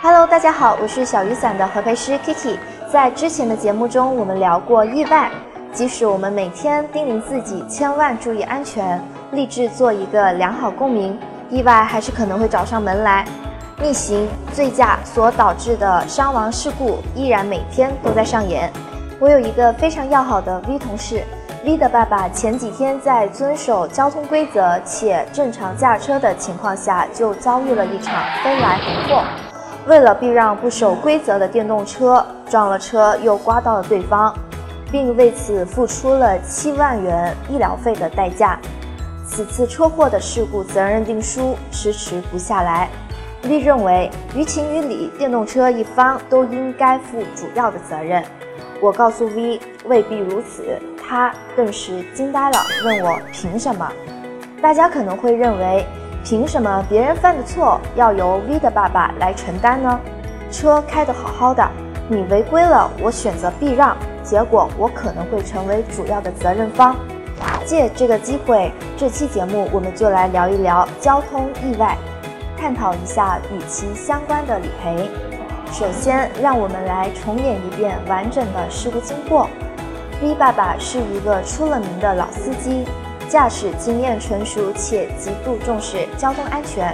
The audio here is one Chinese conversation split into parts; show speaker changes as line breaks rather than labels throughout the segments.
Hello，大家好，我是小雨伞的合肥师 Kiki。在之前的节目中，我们聊过意外。即使我们每天叮咛自己千万注意安全，立志做一个良好公民，意外还是可能会找上门来。逆行、醉驾所导致的伤亡事故依然每天都在上演。我有一个非常要好的 V 同事，V 的爸爸前几天在遵守交通规则且正常驾车的情况下，就遭遇了一场飞来横祸。为了避让不守规则的电动车，撞了车又刮到了对方。并为此付出了七万元医疗费的代价。此次车祸的事故责任认定书迟迟不下来，V 认为于情于理，电动车一方都应该负主要的责任。我告诉 V 未必如此，他顿时惊呆了，问我凭什么？大家可能会认为，凭什么别人犯的错要由 V 的爸爸来承担呢？车开得好好的，你违规了，我选择避让。结果我可能会成为主要的责任方。借这个机会，这期节目我们就来聊一聊交通意外，探讨一下与其相关的理赔。首先，让我们来重演一遍完整的事故经过。V 爸爸是一个出了名的老司机，驾驶经验纯熟且极度重视交通安全。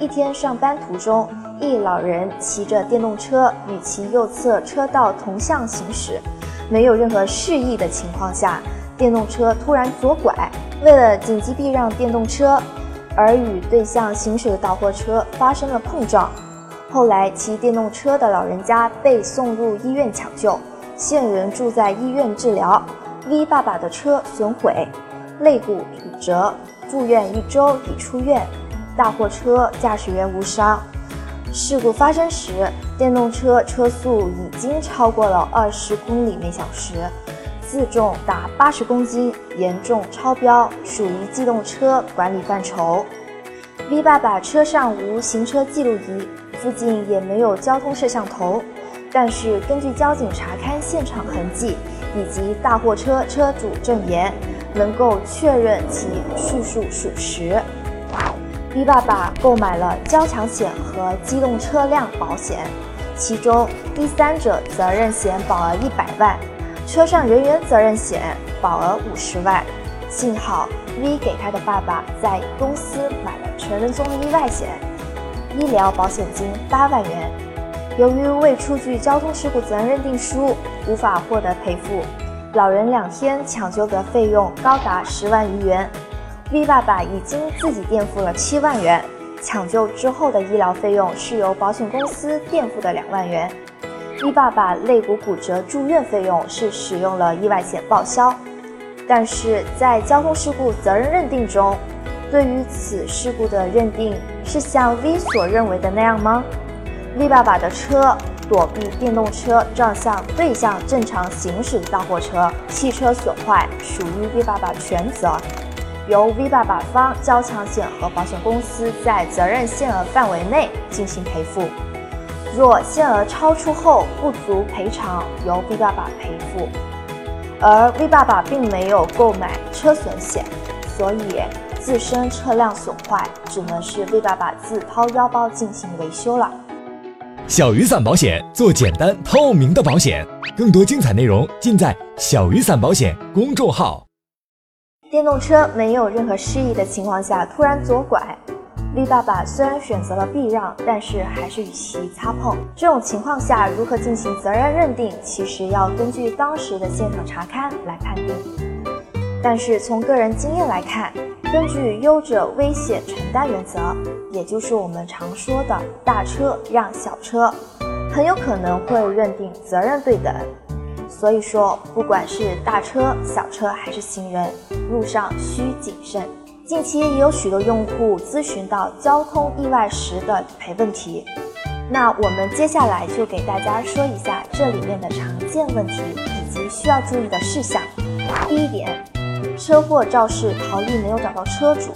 一天上班途中，一老人骑着电动车与其右侧车道同向行驶。没有任何示意的情况下，电动车突然左拐，为了紧急避让电动车，而与对向行驶的大货车发生了碰撞。后来，骑电动车的老人家被送入医院抢救，现人住在医院治疗。V 爸爸的车损毁，肋骨骨折，住院一周已出院。大货车驾驶员无伤。事故发生时，电动车车速已经超过了二十公里每小时，自重达八十公斤，严重超标，属于机动车管理范畴。V 爸爸车上无行车记录仪，附近也没有交通摄像头，但是根据交警查勘现场痕迹以及大货车车主证言，能够确认其叙述属实。V 爸爸购买了交强险和机动车辆保险，其中第三者责任险保额一百万，车上人员责任险保额五十万。幸好 V 给他的爸爸在公司买了全人综意外险，医疗保险金八万元。由于未出具交通事故责任认定书，无法获得赔付，老人两天抢救的费用高达十万余元。V 爸爸已经自己垫付了七万元，抢救之后的医疗费用是由保险公司垫付的两万元。V 爸爸肋骨骨折住院费用是使用了意外险报销，但是在交通事故责任认定中，对于此事故的认定是像 V 所认为的那样吗？V 爸爸的车躲避电动车撞向对向正常行驶的大货车，汽车损坏属于 V 爸爸全责。由 V 爸爸方交强险和保险公司在责任限额范围内进行赔付，若限额超出后不足赔偿，由 V 爸爸赔付。而 V 爸爸并没有购买车损险，所以自身车辆损坏只能是 V 爸爸自掏腰包进行维修了。
小雨伞保险做简单透明的保险，更多精彩内容尽在小雨伞保险公众号。
电动车没有任何示意的情况下突然左拐绿爸爸虽然选择了避让，但是还是与其擦碰。这种情况下如何进行责任认定，其实要根据当时的现场查勘来判定。但是从个人经验来看，根据优者危险承担原则，也就是我们常说的大车让小车，很有可能会认定责任对等。所以说，不管是大车、小车还是行人，路上需谨慎。近期也有许多用户咨询到交通意外时的理赔问题，那我们接下来就给大家说一下这里面的常见问题以及需要注意的事项。第一点，车祸肇事逃逸没有找到车主，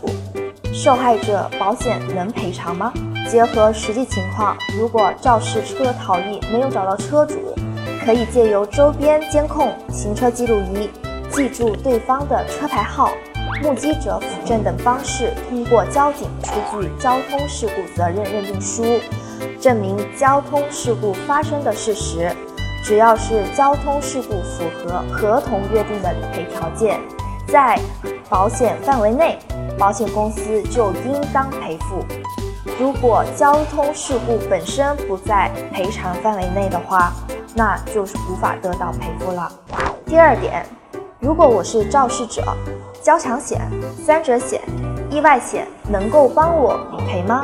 受害者保险能赔偿吗？结合实际情况，如果肇事车逃逸没有找到车主，可以借由周边监控、行车记录仪记住对方的车牌号、目击者辅证等方式，通过交警出具交通事故责任认定书，证明交通事故发生的事实。只要是交通事故符合合同约定的理赔条件，在保险范围内，保险公司就应当赔付。如果交通事故本身不在赔偿范围内的话，那就是无法得到赔付了。第二点，如果我是肇事者，交强险、三者险、意外险能够帮我理赔吗？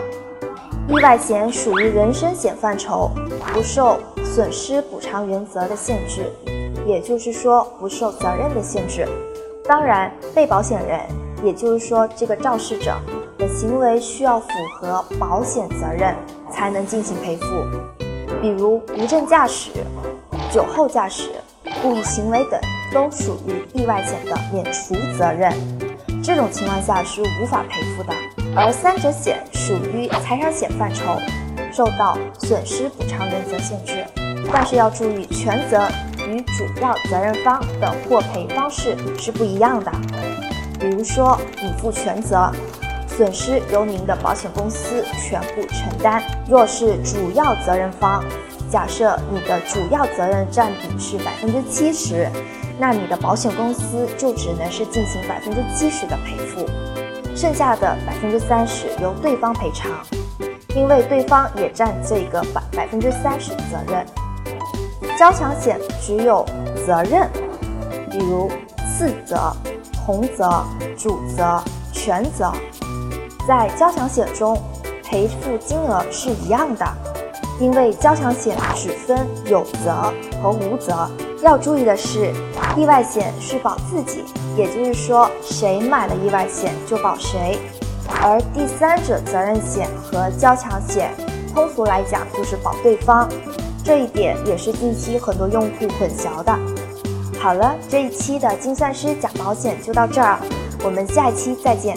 意外险属于人身险范畴，不受损失补偿原则的限制，也就是说不受责任的限制。当然，被保险人，也就是说这个肇事者。的行为需要符合保险责任才能进行赔付，比如无证驾驶、酒后驾驶、故意行为等都属于意外险的免除责任，这种情况下是无法赔付的。而三者险属于财产险范畴，受到损失补偿原则限制，但是要注意全责与主要责任方的获赔方式是不一样的，比如说你负全责。损失由您的保险公司全部承担。若是主要责任方，假设你的主要责任占比是百分之七十，那你的保险公司就只能是进行百分之七十的赔付，剩下的百分之三十由对方赔偿，因为对方也占这个百百分之三十的责任。交强险只有责任，比如次责、同责、主责、全责。在交强险中，赔付金额是一样的，因为交强险只分有责和无责。要注意的是，意外险是保自己，也就是说，谁买了意外险就保谁；而第三者责任险和交强险，通俗来讲就是保对方。这一点也是近期很多用户混淆的。好了，这一期的精算师讲保险就到这儿，我们下一期再见。